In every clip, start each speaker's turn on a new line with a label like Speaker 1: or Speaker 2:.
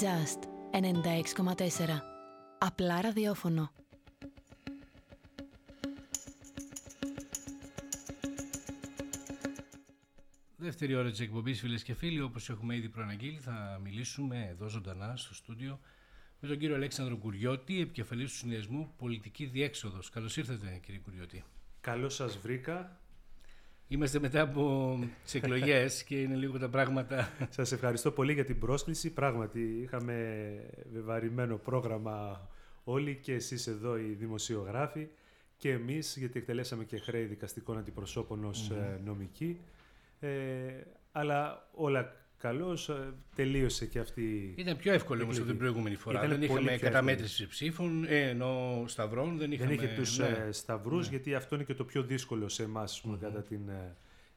Speaker 1: Just 96,4. Απλά ραδιόφωνο.
Speaker 2: Δεύτερη ώρα της εκπομπής, φίλες και φίλοι, όπως έχουμε ήδη προαναγγείλει, θα μιλήσουμε εδώ ζωντανά στο στούντιο με τον κύριο Αλέξανδρο Κουριώτη, επικεφαλής του συνδυασμού Πολιτική Διέξοδος. Καλώς ήρθατε, κύριε Κουριώτη.
Speaker 3: Καλώς σας βρήκα.
Speaker 2: Είμαστε μετά από τις εκλογές και είναι λίγο τα πράγματα.
Speaker 3: Σας ευχαριστώ πολύ για την πρόσκληση. Πράγματι, είχαμε βεβαρημένο πρόγραμμα όλοι και εσείς εδώ οι δημοσιογράφοι και εμείς γιατί εκτελέσαμε και χρέη δικαστικών αντιπροσώπων ως mm νομικοί. Ε, αλλά όλα καλώς. Ε, τελείωσε και αυτή.
Speaker 2: Ήταν πιο εύκολο όμως από την προηγούμενη φορά.
Speaker 3: Ήταν
Speaker 2: δεν είχαμε καταμέτρηση ψήφων, ε, ενώ σταυρών. Δεν, είχαμε,
Speaker 3: δεν είχε τους ναι. Ε, σταυρούς, ναι. γιατί αυτό είναι και το πιο δύσκολο σε εμάς mm-hmm. κατά την.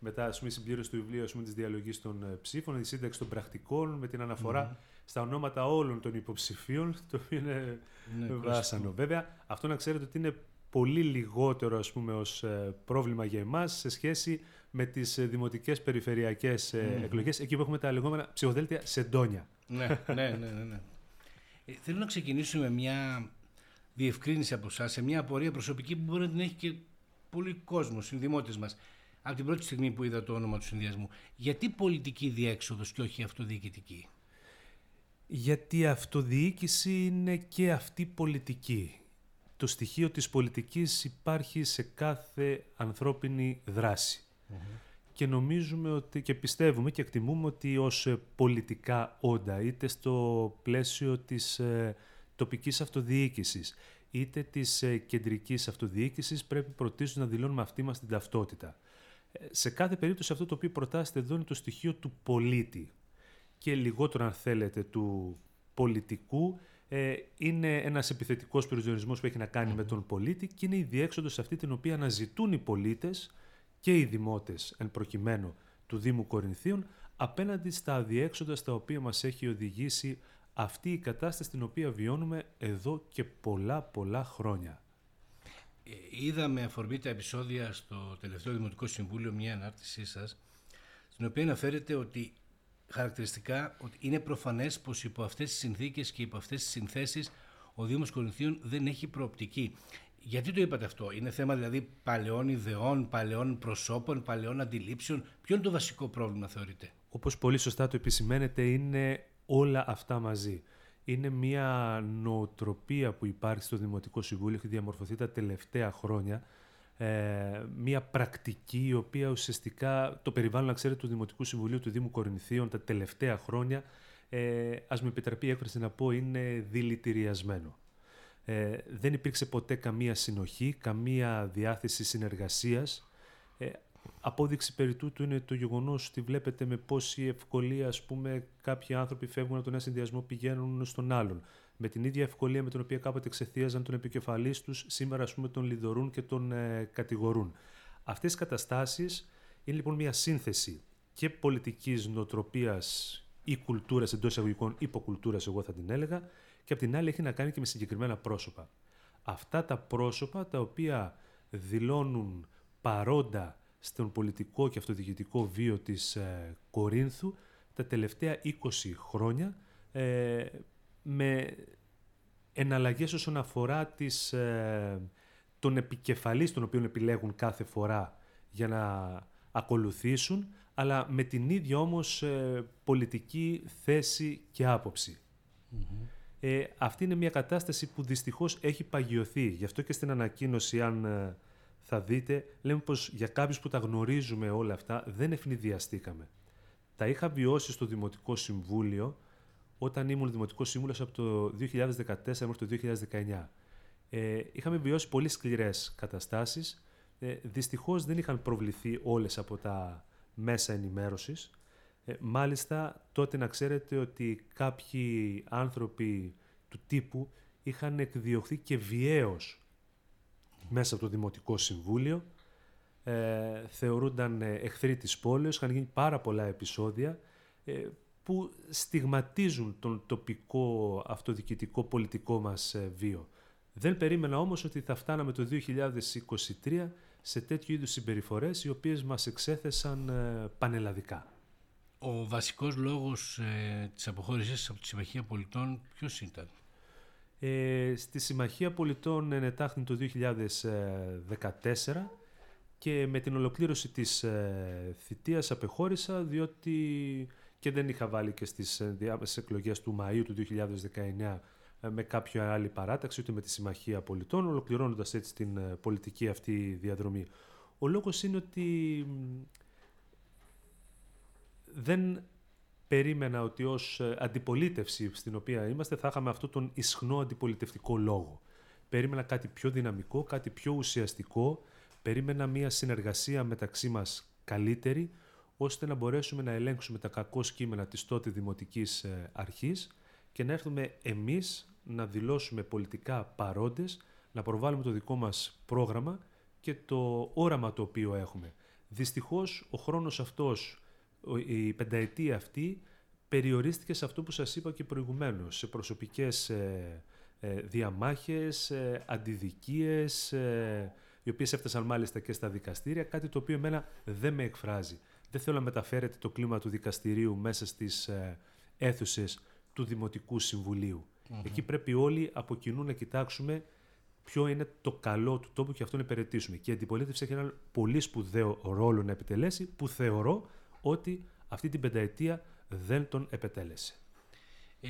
Speaker 3: Μετά η συμπλήρωση του βιβλίου της διαλογής των ψήφων, η σύνταξη των πρακτικών με την αναφορά mm-hmm. στα ονόματα όλων των υποψηφίων, το οποίο είναι ναι, βάσανο. Βέβαια, αυτό να ξέρετε ότι είναι πολύ λιγότερο ας πούμε, ως ε, πρόβλημα για εμάς σε σχέση με τις ε, δημοτικές περιφερειακές mm. εκλογές, εκεί που έχουμε τα λεγόμενα ψηφοδέλτια σεντόνια.
Speaker 2: Ναι, ναι, ναι. ναι, ναι. Ε, θέλω να ξεκινήσουμε μια διευκρίνηση από εσάς σε μια απορία προσωπική που μπορεί να την έχει και πολύ κόσμος, συνδημότες μας. Από την πρώτη στιγμή που είδα το όνομα του συνδυασμού. Γιατί πολιτική διέξοδος και όχι αυτοδιοικητική;
Speaker 3: Γιατί η αυτοδιοίκηση είναι και αυτή πολιτική το στοιχείο της πολιτικής υπάρχει σε κάθε ανθρώπινη Και νομίζουμε ότι και πιστεύουμε και εκτιμούμε ότι ως ε, πολιτικά όντα, είτε στο πλαίσιο της ε, τοπικής αυτοδιοίκησης, είτε της ε, κεντρικής αυτοδιοίκησης, πρέπει πρωτίστως να δηλώνουμε αυτή μας την ταυτότητα. Σε κάθε περίπτωση αυτό το οποίο προτάσετε εδώ είναι το στοιχείο του πολίτη και λιγότερο αν θέλετε του πολιτικού ε, είναι ένας επιθετικός περιορισμός που έχει να κάνει με τον πολίτη και είναι η διέξοδος αυτή την οποία αναζητούν οι πολίτες και οι δημότες εν προκειμένου του Δήμου Κορινθίων απέναντι στα αδιέξοδα στα οποία μας έχει οδηγήσει αυτή η κατάσταση την οποία βιώνουμε εδώ και πολλά πολλά χρόνια.
Speaker 2: Ε, είδαμε αφορμή τα επεισόδια στο τελευταίο Δημοτικό Συμβούλιο μια ανάρτησή σας στην οποία αναφέρεται ότι χαρακτηριστικά ότι είναι προφανές πως υπό αυτές τις συνθήκες και υπό αυτές τις συνθέσεις ο Δήμος Κορινθίων δεν έχει προοπτική. Γιατί το είπατε αυτό, είναι θέμα δηλαδή παλαιών ιδεών, παλαιών προσώπων, παλαιών αντιλήψεων. Ποιο είναι το βασικό πρόβλημα θεωρείτε;
Speaker 3: Όπως πολύ σωστά το επισημαίνετε είναι όλα αυτά μαζί. Είναι μια νοοτροπία που υπάρχει στο Δημοτικό Συμβούλιο, έχει διαμορφωθεί τα τελευταία χρόνια ε, μια πρακτική η οποία ουσιαστικά το περιβάλλον, να ξέρετε, του Δημοτικού Συμβουλίου του Δήμου Κορινθίων τα τελευταία χρόνια, ε, ας με επιτραπεί η έκφραση να πω, είναι δηλητηριασμένο. Ε, δεν υπήρξε ποτέ καμία συνοχή, καμία διάθεση συνεργασίας. Ε, απόδειξη περί τούτου είναι το γεγονός ότι βλέπετε με πόση ευκολία ας πούμε, κάποιοι άνθρωποι φεύγουν από τον ένα συνδυασμό πηγαίνουν στον άλλον με την ίδια ευκολία με την οποία κάποτε εξεθίαζαν τον επικεφαλής τους, σήμερα ας πούμε τον λιδωρούν και τον ε, κατηγορούν. Αυτές οι καταστάσεις είναι λοιπόν μια σύνθεση και πολιτικής νοοτροπίας ή κουλτούρας εντός εισαγωγικών υποκουλτούρας, εγώ θα την έλεγα, και απ' την άλλη έχει να κάνει και με συγκεκριμένα πρόσωπα. Αυτά τα πρόσωπα τα οποία δηλώνουν παρόντα στον πολιτικό και αυτοδιοικητικό βίο της ε, Κορίνθου τα τελευταία 20 χρόνια ε, με εναλλαγές όσον αφορά τις, ε, τον επικεφαλής τον οποίο επιλέγουν κάθε φορά για να ακολουθήσουν, αλλά με την ίδια όμως ε, πολιτική θέση και αποψη Ε, αυτή είναι μια κατάσταση που δυστυχώς έχει παγιωθεί. Γι' αυτό και στην ανακοίνωση, αν ε, θα δείτε, λέμε πως για κάποιους που τα γνωρίζουμε όλα αυτά, δεν ευνηδιαστήκαμε. Τα είχα βιώσει στο Δημοτικό Συμβούλιο, όταν ήμουν Δημοτικός Σύμβουλος από το 2014 μέχρι το 2019. Ε, είχαμε βιώσει πολύ σκληρές καταστάσεις. Ε, δυστυχώς δεν είχαν προβληθεί όλες από τα μέσα ενημέρωσης. Ε, μάλιστα, τότε να ξέρετε ότι κάποιοι άνθρωποι του τύπου είχαν εκδιωχθεί και βιαίως μέσα από το Δημοτικό Συμβούλιο. Ε, θεωρούνταν εχθροί της πόλης, είχαν γίνει πάρα πολλά επεισόδια ε, που στιγματίζουν τον τοπικό αυτοδιοικητικό πολιτικό μας ε, βίο. Δεν περίμενα όμως ότι θα φτάναμε το 2023 σε τέτοιου είδους συμπεριφορές οι οποίες μας εξέθεσαν ε, πανελλαδικά.
Speaker 2: Ο βασικός λόγος ε, της αποχώρησης από τη Συμμαχία Πολιτών ποιος ήταν;
Speaker 3: Ε, στη Συμμαχία Πολιτών ενετάχθη το 2014 και με την ολοκλήρωση της ε, θητείας απεχώρησα διότι και δεν είχα βάλει και στις ε, διάμεσες εκλογές του Μαΐου του 2019 ε, με κάποια άλλη παράταξη, ούτε με τη Συμμαχία Πολιτών, ολοκληρώνοντας έτσι την ε, πολιτική αυτή διαδρομή. Ο λόγος είναι ότι δεν περίμενα ότι ως αντιπολίτευση στην οποία είμαστε θα είχαμε αυτό τον ισχνό αντιπολιτευτικό λόγο. Περίμενα κάτι πιο δυναμικό, κάτι πιο ουσιαστικό, περίμενα μια συνεργασία μεταξύ μας καλύτερη, ώστε να μπορέσουμε να ελέγξουμε τα κακό κείμενα της τότε Δημοτικής ε, Αρχής και να έρθουμε εμείς να δηλώσουμε πολιτικά παρόντες, να προβάλλουμε το δικό μας πρόγραμμα και το όραμα το οποίο έχουμε. Δυστυχώς ο χρόνος αυτός, η πενταετία αυτή, περιορίστηκε σε αυτό που σας είπα και προηγουμένως, σε προσωπικές ε, ε, διαμάχες, αντιδικίες, οι οποίες έφτασαν μάλιστα και στα δικαστήρια, κάτι το οποίο εμένα δεν με εκφράζει. Δεν θέλω να μεταφέρετε το κλίμα του δικαστηρίου μέσα στις ε, αίθουσες του Δημοτικού Εκεί πρέπει όλοι από κοινού να κοιτάξουμε ποιο είναι το καλό του τόπου και αυτό να υπηρετήσουμε. Και η αντιπολίτευση έχει έναν πολύ σπουδαίο ρόλο να επιτελέσει που θεωρώ ότι αυτή την πενταετία δεν τον επετέλεσε.
Speaker 2: Ε,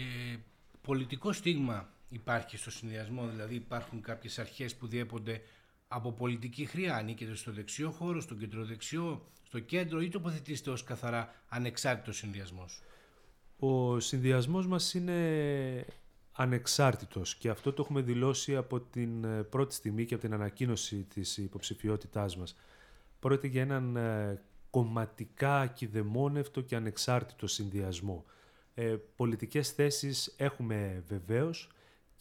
Speaker 2: πολιτικό στίγμα υπάρχει στο συνδυασμό, δηλαδή υπάρχουν κάποιες αρχές που διέπονται από πολιτική χρειά. Ανήκετε στο δεξιό χώρο, στο κεντροδεξιό, στο κέντρο ή τοποθετήσετε ως καθαρά ανεξάρτητος συνδυασμός;
Speaker 3: Ο συνδυασμός μας είναι ανεξάρτητος και αυτό το έχουμε δηλώσει από την ε, πρώτη στιγμή και από την ανακοίνωση της υποψηφιότητάς μας. Πρόκειται για έναν ε, κομματικά ακιδεμόνευτο και ανεξάρτητο συνδυασμό. Ε, πολιτικές θέσεις έχουμε βεβαίως,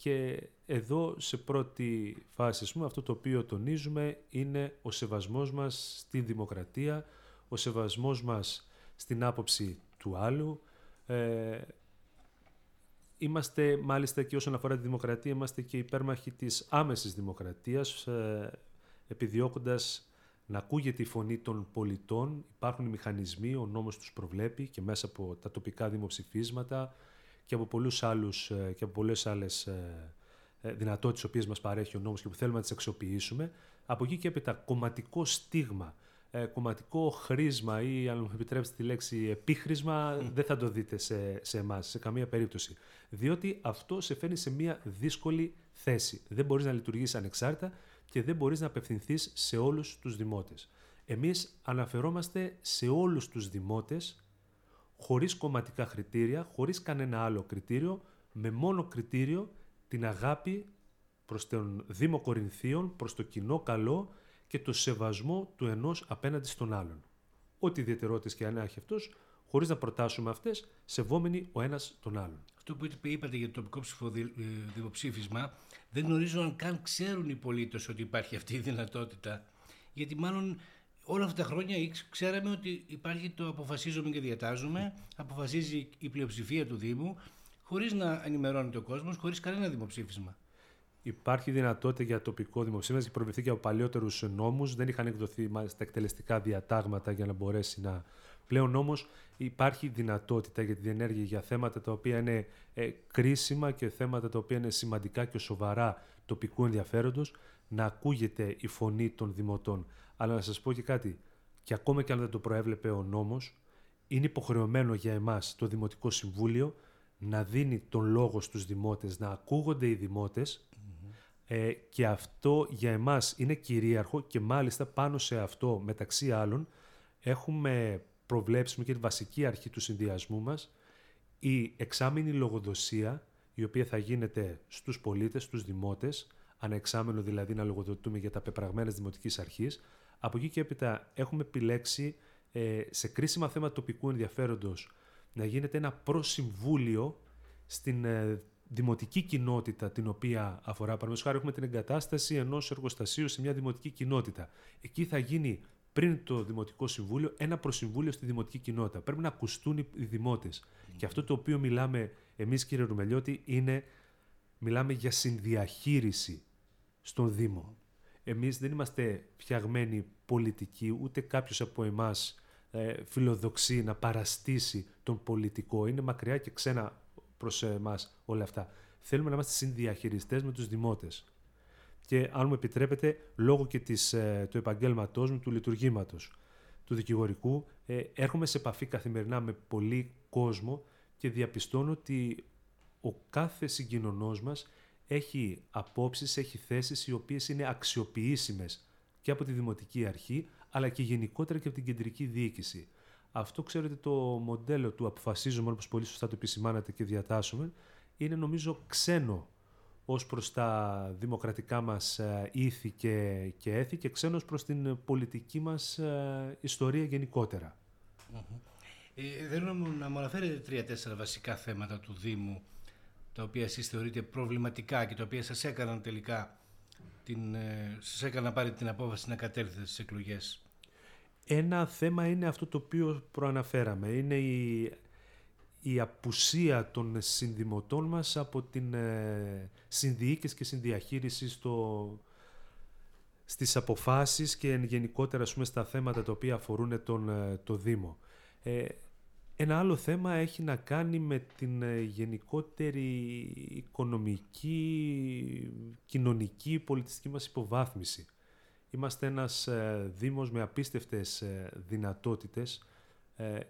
Speaker 3: και εδώ σε πρώτη φάση πούμε, αυτό το οποίο τονίζουμε είναι ο σεβασμός μας στην δημοκρατία, ο σεβασμός μας στην άποψη του άλλου. Ε, είμαστε μάλιστα και όσον αφορά τη δημοκρατία, είμαστε και υπέρμαχοι της άμεσης δημοκρατίας, ε, επιδιώκοντας να ακούγεται η φωνή των πολιτών. Υπάρχουν οι μηχανισμοί, ο νόμος τους προβλέπει και μέσα από τα τοπικά δημοψηφίσματα, και από, πολλούς άλλους, ε, και από πολλές άλλες ε, ε, δυνατότητες οποίες μας παρέχει ο νόμος και που θέλουμε να τις αξιοποιήσουμε. Από εκεί και έπειτα κομματικό στίγμα, κομματικό χρήσμα ή αν μου επιτρέψετε τη λέξη επίχρησμα δεν θα το δείτε σε, σε εμάς, σε καμία περίπτωση. Διότι αυτό σε φέρνει σε μια δύσκολη θέση. Δεν μπορείς να λειτουργήσεις ανεξάρτητα και δεν μπορείς να απευθυνθείς σε όλους τους δημότες. Εμείς αναφερόμαστε σε όλους τους δημότες χωρίς κομματικά κριτήρια, χωρίς κανένα άλλο κριτήριο, με μόνο κριτήριο την αγάπη προς τον Δήμο Κορινθίων, προς το κοινό καλό και το σεβασμό του ενός απέναντι στον άλλον. Ό,τι ιδιαιτερότητες και αν έχει αυτός, χωρίς να προτάσουμε αυτές, σεβόμενοι ο ένας τον άλλον.
Speaker 2: Αυτό που είπατε για το τοπικό ψηφοδημοψήφισμα, δεν γνωρίζω αν καν ξέρουν οι πολίτες ότι υπάρχει αυτή η δυνατότητα. Γιατί μάλλον όλα αυτά τα χρόνια ξέραμε ότι υπάρχει το αποφασίζουμε και διατάζουμε, αποφασίζει η πλειοψηφία του Δήμου, χωρίς να ενημερώνεται ο κόσμος, χωρίς κανένα δημοψήφισμα.
Speaker 3: Υπάρχει δυνατότητα για τοπικό δημοψήφισμα και προβληθεί και από παλιότερους νόμους. Δεν είχαν εκδοθεί μάλιστα εκτελεστικά διατάγματα για να μπορέσει να. Πλέον όμως υπάρχει δυνατότητα για τη διενέργεια για θέματα τα οποία είναι ε, κρίσιμα και θέματα τα οποία είναι σημαντικά και σοβαρά τοπικού ενδιαφέροντος να ακούγεται η φωνή των δημοτών. Αλλά να σας πω και κάτι, και ακόμα και αν δεν το προέβλεπε ο νόμος, είναι υποχρεωμένο για εμάς το Δημοτικό Συμβούλιο να δίνει τον λόγο στους δημότες, να ακούγονται οι δημοτες ε, και αυτό για εμάς είναι κυρίαρχο και μάλιστα πάνω σε αυτό μεταξύ άλλων έχουμε προβλέψει και τη βασική αρχή του συνδυασμού μας η εξάμεινη λογοδοσία η οποία θα γίνεται στους πολίτες, στους δημότες, ανεξάμενο δηλαδή να λογοδοτούμε για τα πεπραγμένα Δημοτικής Αρχής, από εκεί και έπειτα έχουμε επιλέξει ε, σε κρίσιμα θέματα τοπικού ενδιαφέροντος να γίνεται ένα προσυμβούλιο στην ε, δημοτική κοινότητα την οποία αφορά. Παραδείγματος χάρη έχουμε την εγκατάσταση ενός εργοστασίου σε μια δημοτική κοινότητα. Εκεί θα γίνει πριν το Δημοτικό Συμβούλιο ένα προσυμβούλιο στη δημοτική κοινότητα. Πρέπει να ακουστούν οι δημότες. Και αυτό το οποίο μιλάμε εμείς κύριε Ρουμελιώτη είναι μιλάμε για συνδιαχείριση στον Δήμο. Εμείς δεν είμαστε φτιαγμένοι πολιτικοί, ούτε κάποιος από εμάς ε, φιλοδοξεί να παραστήσει τον πολιτικό. Είναι μακριά και ξένα προς εμάς όλα αυτά. Θέλουμε να είμαστε συνδιαχειριστές με τους δημότες. Και αν μου επιτρέπετε, λόγω και της, ε, του επαγγέλματός μου, του λειτουργήματος του δικηγορικού, ε, έρχομαι σε επαφή καθημερινά με πολύ κόσμο και διαπιστώνω ότι ο κάθε συγκοινωνός μας έχει απόψεις, έχει θέσεις οι οποίες είναι αξιοποιήσιμες και από τη Δημοτική Αρχή, αλλά και γενικότερα και από την κεντρική διοίκηση. Αυτό, ξέρετε, το μοντέλο του αποφασίζουμε, όπως πολύ σωστά το επισημάνατε και διατάσσουμε, είναι νομίζω ξένο ως προς τα δημοκρατικά μας ε, ήθη και, και έθη και ξένος προς την πολιτική μας ε, ιστορία γενικότερα.
Speaker 2: Ε, θέλω να μου αναφέρετε τρία-τέσσερα βασικά θέματα του Δήμου τα οποία εσείς θεωρείτε προβληματικά και τα οποία σας έκαναν τελικά την, ε, σας έκαναν να πάρετε την απόφαση να κατέλθετε στις εκλογές;
Speaker 3: Ένα θέμα είναι αυτό το οποίο προαναφέραμε. Είναι η, η απουσία των συνδημοτών μας από την ε, συνδιοίκηση και συνδιαχείριση στο, στις αποφάσεις και γενικότερα πούμε, στα θέματα τα οποία αφορούν τον, ε, το Δήμο. Ε, ένα άλλο θέμα έχει να κάνει με την ε, γενικότερη οικονομική, κοινωνική, πολιτιστική μας υποβάθμιση. Είμαστε ένας ε, δήμος με απίστευτες ε, δυνατότητες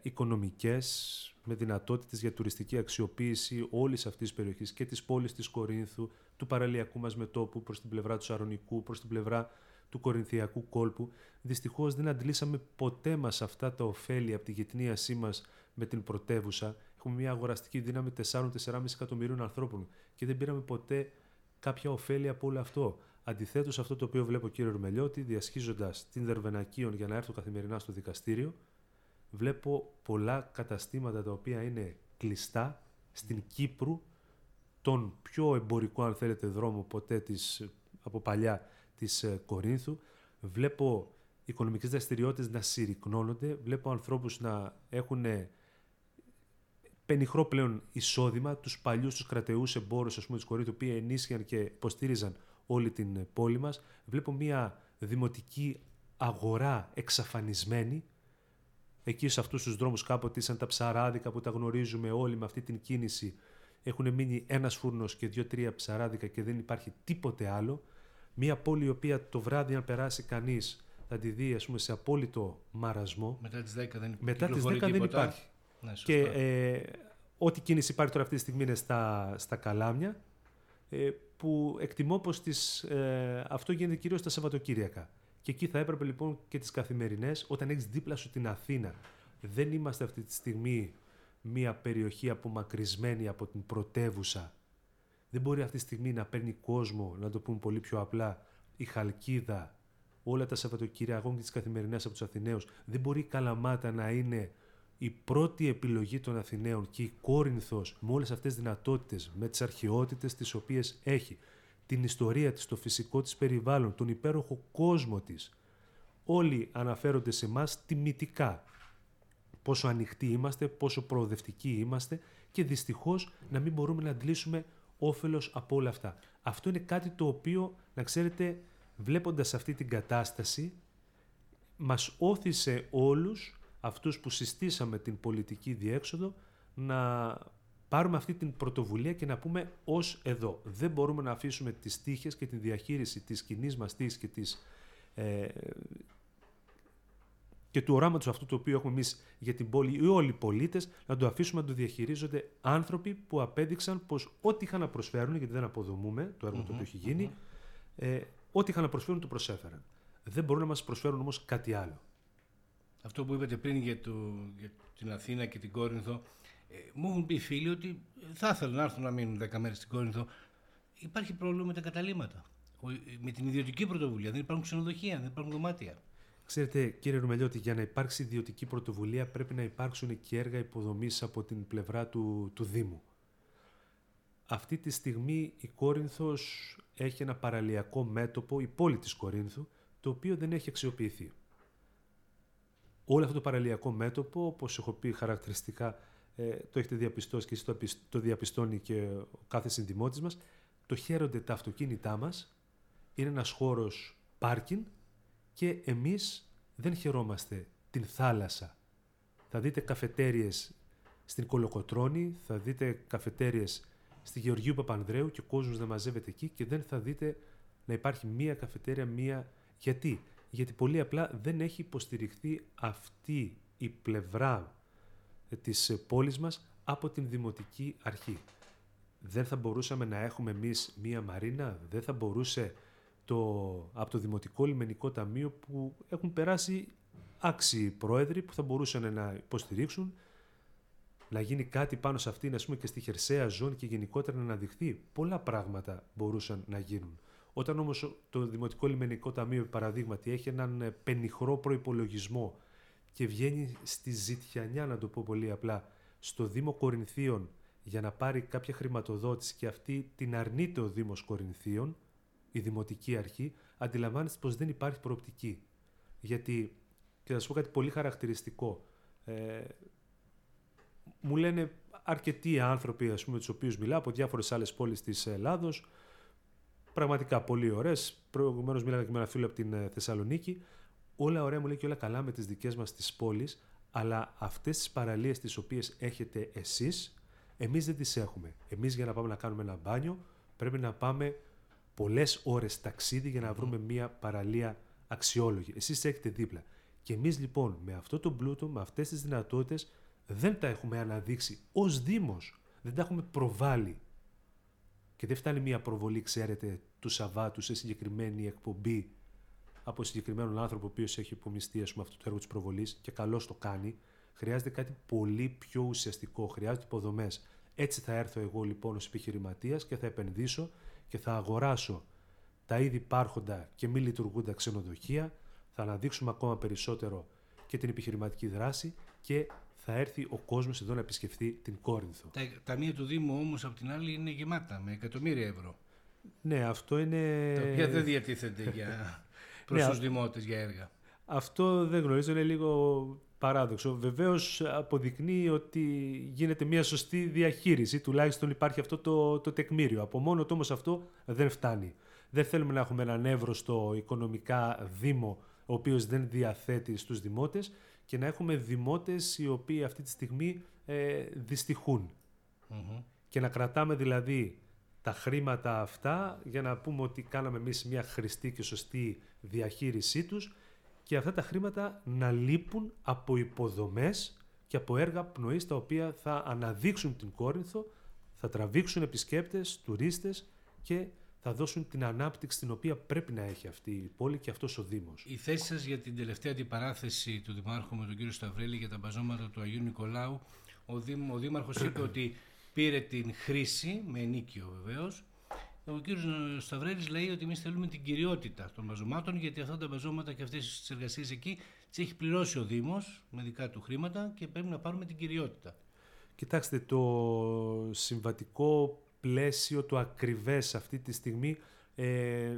Speaker 3: οικονομικές, με δυνατότητες για τουριστική αξιοποίηση όλης αυτής της περιοχής και της πόλης της Κορίνθου, του παραλιακού μας μετόπου προς την πλευρά του Σαρονικού, προς την πλευρά του Κορινθιακού κόλπου. Δυστυχώς δεν αντλήσαμε ποτέ μας αυτά τα ωφέλη από τη γετνίασή μας με την πρωτεύουσα. Έχουμε μια αγοραστική δύναμη 4-4,5 εκατομμυρίων ανθρώπων και δεν πήραμε ποτέ κάποια ωφέλη από όλο αυτό. Αντιθέτως, αυτό το οποίο βλέπω, κύριε Ρουμελιώτη, διασχίζοντας την Δερβενακίων για να έρθω καθημερινά στο δικαστήριο, βλέπω πολλά καταστήματα τα οποία είναι κλειστά στην Κύπρου, τον πιο εμπορικό, αν θέλετε, δρόμο ποτέ της, από παλιά της ε, Κορίνθου. Βλέπω οικονομικές δραστηριότητες να συρρυκνώνονται, βλέπω ανθρώπους να έχουν πενιχρό πλέον εισόδημα, τους παλιούς, τους κρατεούς εμπόρους, ας πούμε, της Κορίνθου, οι οποίοι ενίσχυαν και υποστήριζαν όλη την πόλη μας. Βλέπω μια δημοτική αγορά εξαφανισμένη. Εκεί σε αυτούς τους δρόμους κάποτε ήσαν τα ψαράδικα που τα γνωρίζουμε όλοι με αυτή την κίνηση. Έχουν μείνει ένας φούρνος και δύο-τρία ψαράδικα και δεν υπάρχει τίποτε άλλο. Μια πόλη η οποία το βράδυ αν περάσει κανείς θα τη δει ας πούμε, σε απόλυτο μαρασμό.
Speaker 2: Μετά τις 10 δεν,
Speaker 3: Μετά τις 10 δεν υπάρχει. Ναι, και ε, ό,τι κίνηση υπάρχει τώρα αυτή τη στιγμή είναι στα, στα καλάμια, ε, που εκτιμώ πως τις, ε, αυτό γίνεται κυρίως τα Σαββατοκύριακα. Και εκεί θα έπρεπε λοιπόν και τις καθημερινές, όταν έχεις δίπλα σου την Αθήνα. Δεν είμαστε αυτή τη στιγμή μια περιοχή απομακρυσμένη από την πρωτεύουσα. Δεν μπορεί αυτή τη στιγμή να παίρνει κόσμο, να το πούμε πολύ πιο απλά, η Χαλκίδα, όλα τα Σαββατοκύριακα, ακόμη και τις καθημερινές από τους Αθηναίους. Δεν μπορεί η Καλαμάτα να είναι η πρώτη επιλογή των Αθηναίων και η Κόρινθος με όλες αυτές τις δυνατότητες, με τις αρχαιότητες τις οποίες έχει, την ιστορία της, το φυσικό της περιβάλλον, τον υπέροχο κόσμο της, όλοι αναφέρονται σε εμά τιμητικά. Πόσο ανοιχτοί είμαστε, πόσο προοδευτικοί είμαστε και δυστυχώς να μην μπορούμε να αντλήσουμε όφελος από όλα αυτά. Αυτό είναι κάτι το οποίο, να ξέρετε, βλέποντας αυτή την κατάσταση, μας όθησε όλους αυτούς που συστήσαμε την πολιτική διέξοδο να πάρουμε αυτή την πρωτοβουλία και να πούμε ως εδώ. Δεν μπορούμε να αφήσουμε τις τύχες και τη διαχείριση της κοινής μας τύχης και, της, ε, και του οράματος αυτού το οποίο έχουμε εμείς για την πόλη ή όλοι οι πολίτες να το αφήσουμε να το διαχειρίζονται άνθρωποι που απέδειξαν πως ό,τι είχαν να προσφέρουν, γιατί δεν αποδομούμε το έργο το οποίο έχει γίνει, ε, ό,τι είχαν να προσφέρουν το προσέφεραν. Δεν μπορούν να μας προσφέρουν όμως κάτι άλλο.
Speaker 2: Αυτό που είπατε πριν για, το, για την Αθήνα και την Κόρινθο, ε, μου έχουν πει φίλοι ότι θα ήθελαν να έρθουν να μείνουν 10 μέρες στην Κόρινθο. Υπάρχει πρόβλημα με τα καταλήμματα. Με την ιδιωτική πρωτοβουλία. Δεν υπάρχουν ξενοδοχεία, δεν υπάρχουν δωμάτια.
Speaker 3: Ξέρετε, κύριε Ρουμελιώτη, για να υπάρξει ιδιωτική πρωτοβουλία πρέπει να υπάρξουν και έργα υποδομής από την πλευρά του, του Δήμου. Αυτή τη στιγμή η Κόρινθος έχει ένα παραλιακό μέτωπο, η πόλη της Κορίνθου, το οποίο δεν έχει αξιοποιηθεί όλο αυτό το παραλιακό μέτωπο, όπως έχω πει χαρακτηριστικά, ε, το έχετε διαπιστώσει και εσείς το, διαπιστώνει και ο κάθε συνδημότης μας, το χαίρονται τα αυτοκίνητά μας, είναι ένας χώρος πάρκιν και εμείς δεν χαιρόμαστε την θάλασσα. Θα δείτε καφετέριες στην Κολοκοτρώνη, θα δείτε καφετέριες στη Γεωργίου Παπανδρέου και ο κόσμος να μαζεύεται εκεί και δεν θα δείτε να υπάρχει μία καφετέρια, μία... Γιατί; Γιατί πολύ απλά δεν έχει υποστηριχθεί αυτή η πλευρά της πόλης μας από την Δημοτική Αρχή. Δεν θα μπορούσαμε να έχουμε εμείς μία μαρίνα, δεν θα μπορούσε το, από το Δημοτικό Λιμενικό Ταμείο που έχουν περάσει άξιοι πρόεδροι που θα μπορούσαν να υποστηρίξουν να γίνει κάτι πάνω σε αυτήν, ας πούμε, και στη χερσαία ζώνη και γενικότερα να αναδειχθεί. Πολλά πράγματα μπορούσαν να γίνουν. Όταν όμως το Δημοτικό Λιμενικό Ταμείο, παραδείγματι, έχει έναν ε, πενιχρό προϋπολογισμό και βγαίνει στη ζητιανιά, να το πω πολύ απλά, στο Δήμο Κορινθίων για να πάρει κάποια χρηματοδότηση και αυτή την αρνείται ο Δήμος Κορινθίων, η Δημοτική Αρχή, αντιλαμβάνεστε πως δεν υπάρχει προοπτική. Γιατί, και θα σας πω κάτι πολύ χαρακτηριστικό, ε, μου λένε αρκετοί άνθρωποι ας πούμε, τους οποίους μιλάω από διάφορες άλλες πόλεις της Ελλάδος, πραγματικά πολύ ωραίες, προηγουμένως μίλαγα και με ένα φίλο από την ε, Θεσσαλονίκη, όλα ωραία μου λέει και όλα καλά με τις δικές μας τις πόλεις, αλλά αυτές τις παραλίες τις οποίες έχετε εσείς, εμείς δεν τις έχουμε. Εμείς για να πάμε να κάνουμε ένα μπάνιο πρέπει να πάμε πολλές ώρες ταξίδι για να βρούμε μια παραλία αξιόλογη. Εσείς έχετε δίπλα. Και εμείς λοιπόν με αυτό το πλούτο, με αυτές τις δυνατότητες δεν τα έχουμε αναδείξει ως Δήμος. Δεν τα έχουμε προβάλει. Και δεν φτάνει μια προβολή, ξέρετε, του Σαββάτου σε συγκεκριμένη εκπομπή από συγκεκριμένον άνθρωπο ο οποίος έχει υπομειστεί αυτό το έργο της προβολής και καλώς το κάνει. Χρειάζεται κάτι πολύ πιο ουσιαστικό. Χρειάζεται υποδομές. Έτσι θα έρθω εγώ λοιπόν ως επιχειρηματίας και θα επενδύσω και θα αγοράσω τα ήδη υπάρχοντα και μη λειτουργούντα ξενοδοχεία. Θα αναδείξουμε ακόμα περισσότερο και την επιχειρηματική δράση και θα έρθει ο κόσμος εδώ να επισκεφθεί την Κόρινθο.
Speaker 2: Τα ταμεία του Δήμου όμως από την άλλη είναι γεμάτα με εκατομμύρια ευρώ.
Speaker 3: Ναι, αυτό είναι...
Speaker 2: Τα οποία δεν διατίθενται για... προς ναι, τους δημότες για έργα.
Speaker 3: Αυτό δεν γνωρίζω, είναι λίγο παράδοξο. Βεβαίως αποδεικνύει ότι γίνεται μια σωστή διαχείριση, τουλάχιστον υπάρχει αυτό το, το τεκμήριο. Από μόνος το όμως αυτό δεν φτάνει. Δεν θέλουμε να έχουμε έναν εύρωστο οικονομικά δήμο ο οποίος δεν διαθέτει στους δημότες και να έχουμε δημότες οι οποίοι αυτή τη στιγμή ε, δυστυχουν Και να κρατάμε δηλαδή τα χρήματα αυτά για να πούμε ότι κάναμε εμείς μια χρηστή και σωστή διαχείρισή τους και αυτά τα χρήματα να λείπουν από υποδομές και από έργα πνοής τα οποία θα αναδείξουν την Κόρινθο, θα τραβήξουν επισκέπτες, τουρίστες και θα δώσουν την ανάπτυξη την οποία πρέπει να έχει αυτή η πόλη και αυτός ο Δήμος.
Speaker 2: Η θέση σας για την τελευταία αντιπαράθεση του Δημάρχου με τον κύριο Σταυρέλη για τα μπαζώματα του Αγίου Νικολάου, ο, Δήμ, ο Δήμαρχος είπε ότι πήρε την χρήση, με ενίκιο βεβαίως. Ο κύριος Σταυρέλης λέει ότι εμείς θέλουμε την κυριότητα των μπαζωμάτων, γιατί αυτά τα μπαζώματα και αυτές τις εργασίες εκεί τις έχει πληρώσει ο Δήμος με δικά του χρήματα και πρέπει να πάρουμε την κυριότητα.
Speaker 3: Κοιτάξτε, το συμβατικό πλαίσιο το ακριβές αυτή τη στιγμή ε,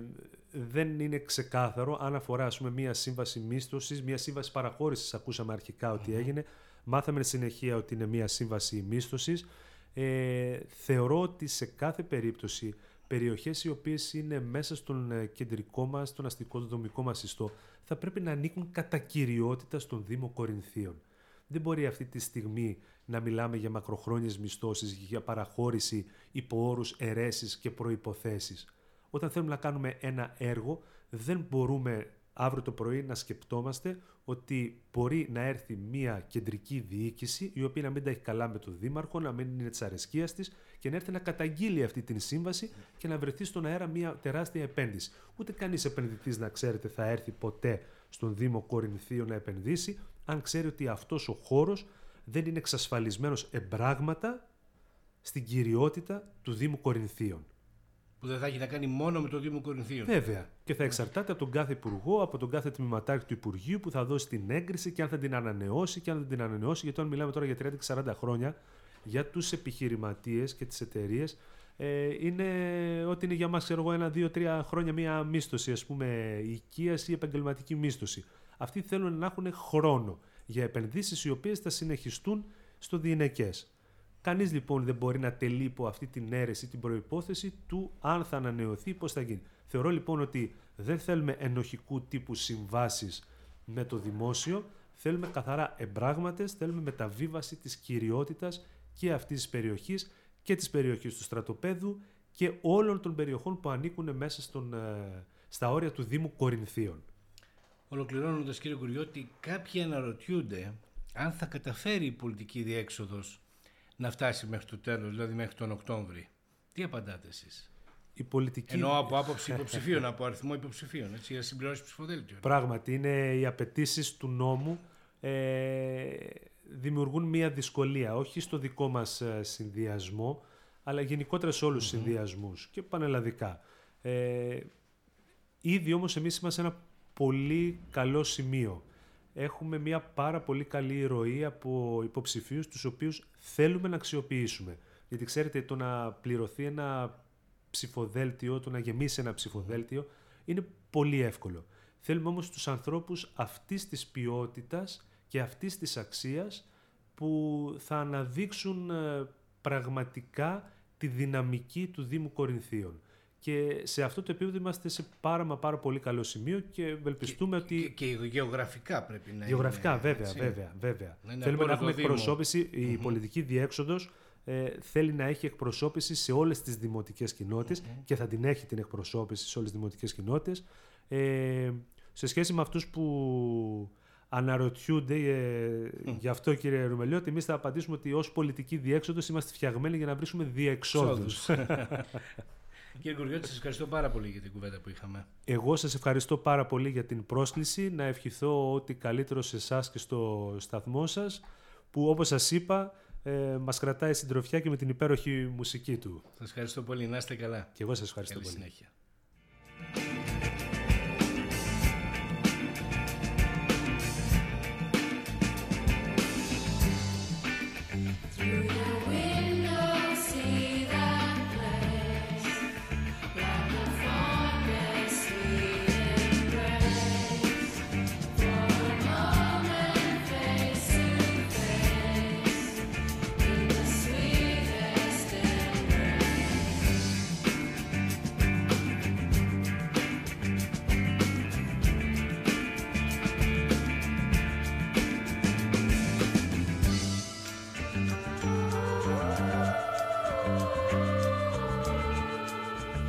Speaker 3: δεν είναι ξεκάθαρο αν αφορά ας πούμε, μία σύμβαση μίσθωσης, μία σύμβαση παραχώρησης ακούσαμε αρχικά ότι έγινε, μάθαμε συνεχεία ότι είναι μία σύμβαση μίσθωσης. Ε, θεωρώ ότι σε κάθε περίπτωση περιοχές οι οποίες είναι μέσα στον ε, κεντρικό μας, στον αστικό δομικό μας ιστό, θα πρέπει να ανήκουν κατά κυριότητα στον Δήμο Κορινθίων. Δεν μπορεί αυτή τη στιγμή να μιλάμε για μακροχρόνιες μισθώσεις, για παραχώρηση υπό όρους αιρέσεις και προϋποθέσεις. Όταν θέλουμε να κάνουμε ένα έργο, δεν μπορούμε αύριο το πρωί να σκεπτόμαστε ότι μπορεί να έρθει μια κεντρική διοίκηση η οποία να μην τα έχει καλά με τον Δήμαρχο, να μην είναι της αρεσκίας της και να έρθει να καταγγείλει αυτή την σύμβαση και να βρεθεί στον αέρα μια τεράστια επένδυση. Ούτε κανείς επενδυτής να ξέρετε θα έρθει ποτέ στον Δήμο Κορινθίου να επενδύσει, αν ξέρει ότι αυτός ο χώρος δεν είναι εξασφαλισμένος εμπράγματα στην κυριότητα του Δήμου Κορινθίων.
Speaker 2: Που δεν θα έχει να κάνει μόνο με το Δήμο Κορινθίων.
Speaker 3: Βέβαια. Και θα εξαρτάται από τον κάθε υπουργό, από τον κάθε τμήματάρχη του Υπουργείου που θα δώσει την έγκριση και αν θα την ανανεώσει και αν δεν την ανανεώσει. Γιατί όταν μιλάμε τώρα για 30-40 χρόνια, για τους επιχειρηματίες και τις εταιρείες, ε, είναι ότι είναι για μας ξέρω εγώ ένα, δύο, τρία χρόνια μία μίσθωση, ας πούμε οικίας ή επαγγελματική μίσθωση. Αυτοί θέλουν να έχουν χρόνο για επενδύσεις οι οποίες θα συνεχιστούν στο διενεκές. Κανείς λοιπόν δεν μπορεί να τελεί υπό αυτή την αίρεση, την προϋπόθεση του αν θα ανανεωθεί, πώς θα γίνει. Θεωρώ λοιπόν ότι δεν θέλουμε ενοχικού τύπου συμβάσεις με το δημόσιο, Θέλουμε καθαρά εμπράγματες, θέλουμε μεταβίβαση της κυριότητας και αυτής της περιοχής και της περιοχής του στρατοπέδου και όλων των περιοχών που ανήκουν μέσα στον, ε, στα όρια του Δήμου Κορινθίων.
Speaker 2: Ολοκληρώνοντας κύριε Κουριώτη, κάποιοι αναρωτιούνται αν θα καταφέρει η πολιτική διέξοδος να φτάσει μέχρι το τέλος, δηλαδή μέχρι τον Οκτώβρη. Τι απαντάτε εσείς;
Speaker 3: Η πολιτική...
Speaker 2: Ενώ από άποψη υποψηφίων, από αριθμό υποψηφίων, έτσι, για συμπληρώσεις ψηφοδέλτιο.
Speaker 3: Πράγματι, είναι οι απαιτήσεις του νόμου ε, δημιουργούν μία δυσκολία, όχι στο δικό μας ε, συνδυασμό, αλλά γενικότερα σε όλους τους συνδυασμούς και πανελλαδικά. Ε, ήδη όμως εμείς είμαστε σε ένα πολύ καλό σημείο. Έχουμε μια πάρα πολύ καλή ροή από υποψηφίους τους οποίους θέλουμε να αξιοποιήσουμε. Γιατί ξέρετε το να πληρωθεί ένα ψηφοδέλτιο, το να γεμίσει ένα ψηφοδέλτιο είναι πολύ εύκολο. Θέλουμε όμως τους ανθρώπους αυτής της ποιότητας και αυτής της αξίας που θα αναδείξουν ε, πραγματικά τη δυναμική του Δήμου Κορινθίων. Και σε αυτό το επίπεδο είμαστε σε πάρα μα πάρα πολύ καλό σημείο και ευελπιστούμε ότι...
Speaker 2: Και, και, γεωγραφικά πρέπει να
Speaker 3: γεωγραφικά, είναι. Γεωγραφικά, βέβαια, βέβαια, βέβαια. Να Θέλουμε να έχουμε εκπροσώπηση, η πολιτική διέξοδος ε, θέλει να έχει εκπροσώπηση σε όλες τις δημοτικές και θα την έχει την εκπροσώπηση σε όλες τις δημοτικές κοινότητες. Ε, σε σχέση με αυτούς που αναρωτιούνται ε, γι' αυτό κύριε Ρουμελιώτη, εμείς θα απαντήσουμε ότι ως πολιτική διέξοδος είμαστε φτιαγμένοι για να βρίσκουμε διεξόδους.
Speaker 2: Κύριε Κουριώτη, σας ευχαριστώ πάρα πολύ για την κουβέντα που είχαμε.
Speaker 3: Εγώ σας ευχαριστώ πάρα πολύ για την πρόσκληση. Να ευχηθώ ότι καλύτερο σε εσάς και στο σταθμό σας, που όπως σας είπα, ε, μας κρατάει συντροφιά και με την υπέροχη μουσική του.
Speaker 2: Σας ευχαριστώ πολύ. Να είστε καλά.
Speaker 3: Και εγώ σας ευχαριστώ
Speaker 2: Καλή
Speaker 3: πολύ.
Speaker 2: συνέχεια.